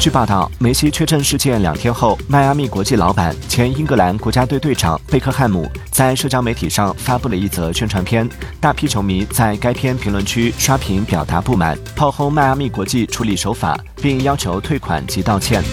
据报道，梅西确诊事件两天后，迈阿密国际老板、前英格兰国家队队长贝克汉姆在社交媒体上发布了一则宣传片，大批球迷在该片评论区刷屏表达不满，炮轰迈阿密国际处理手法，并要求退款及道歉。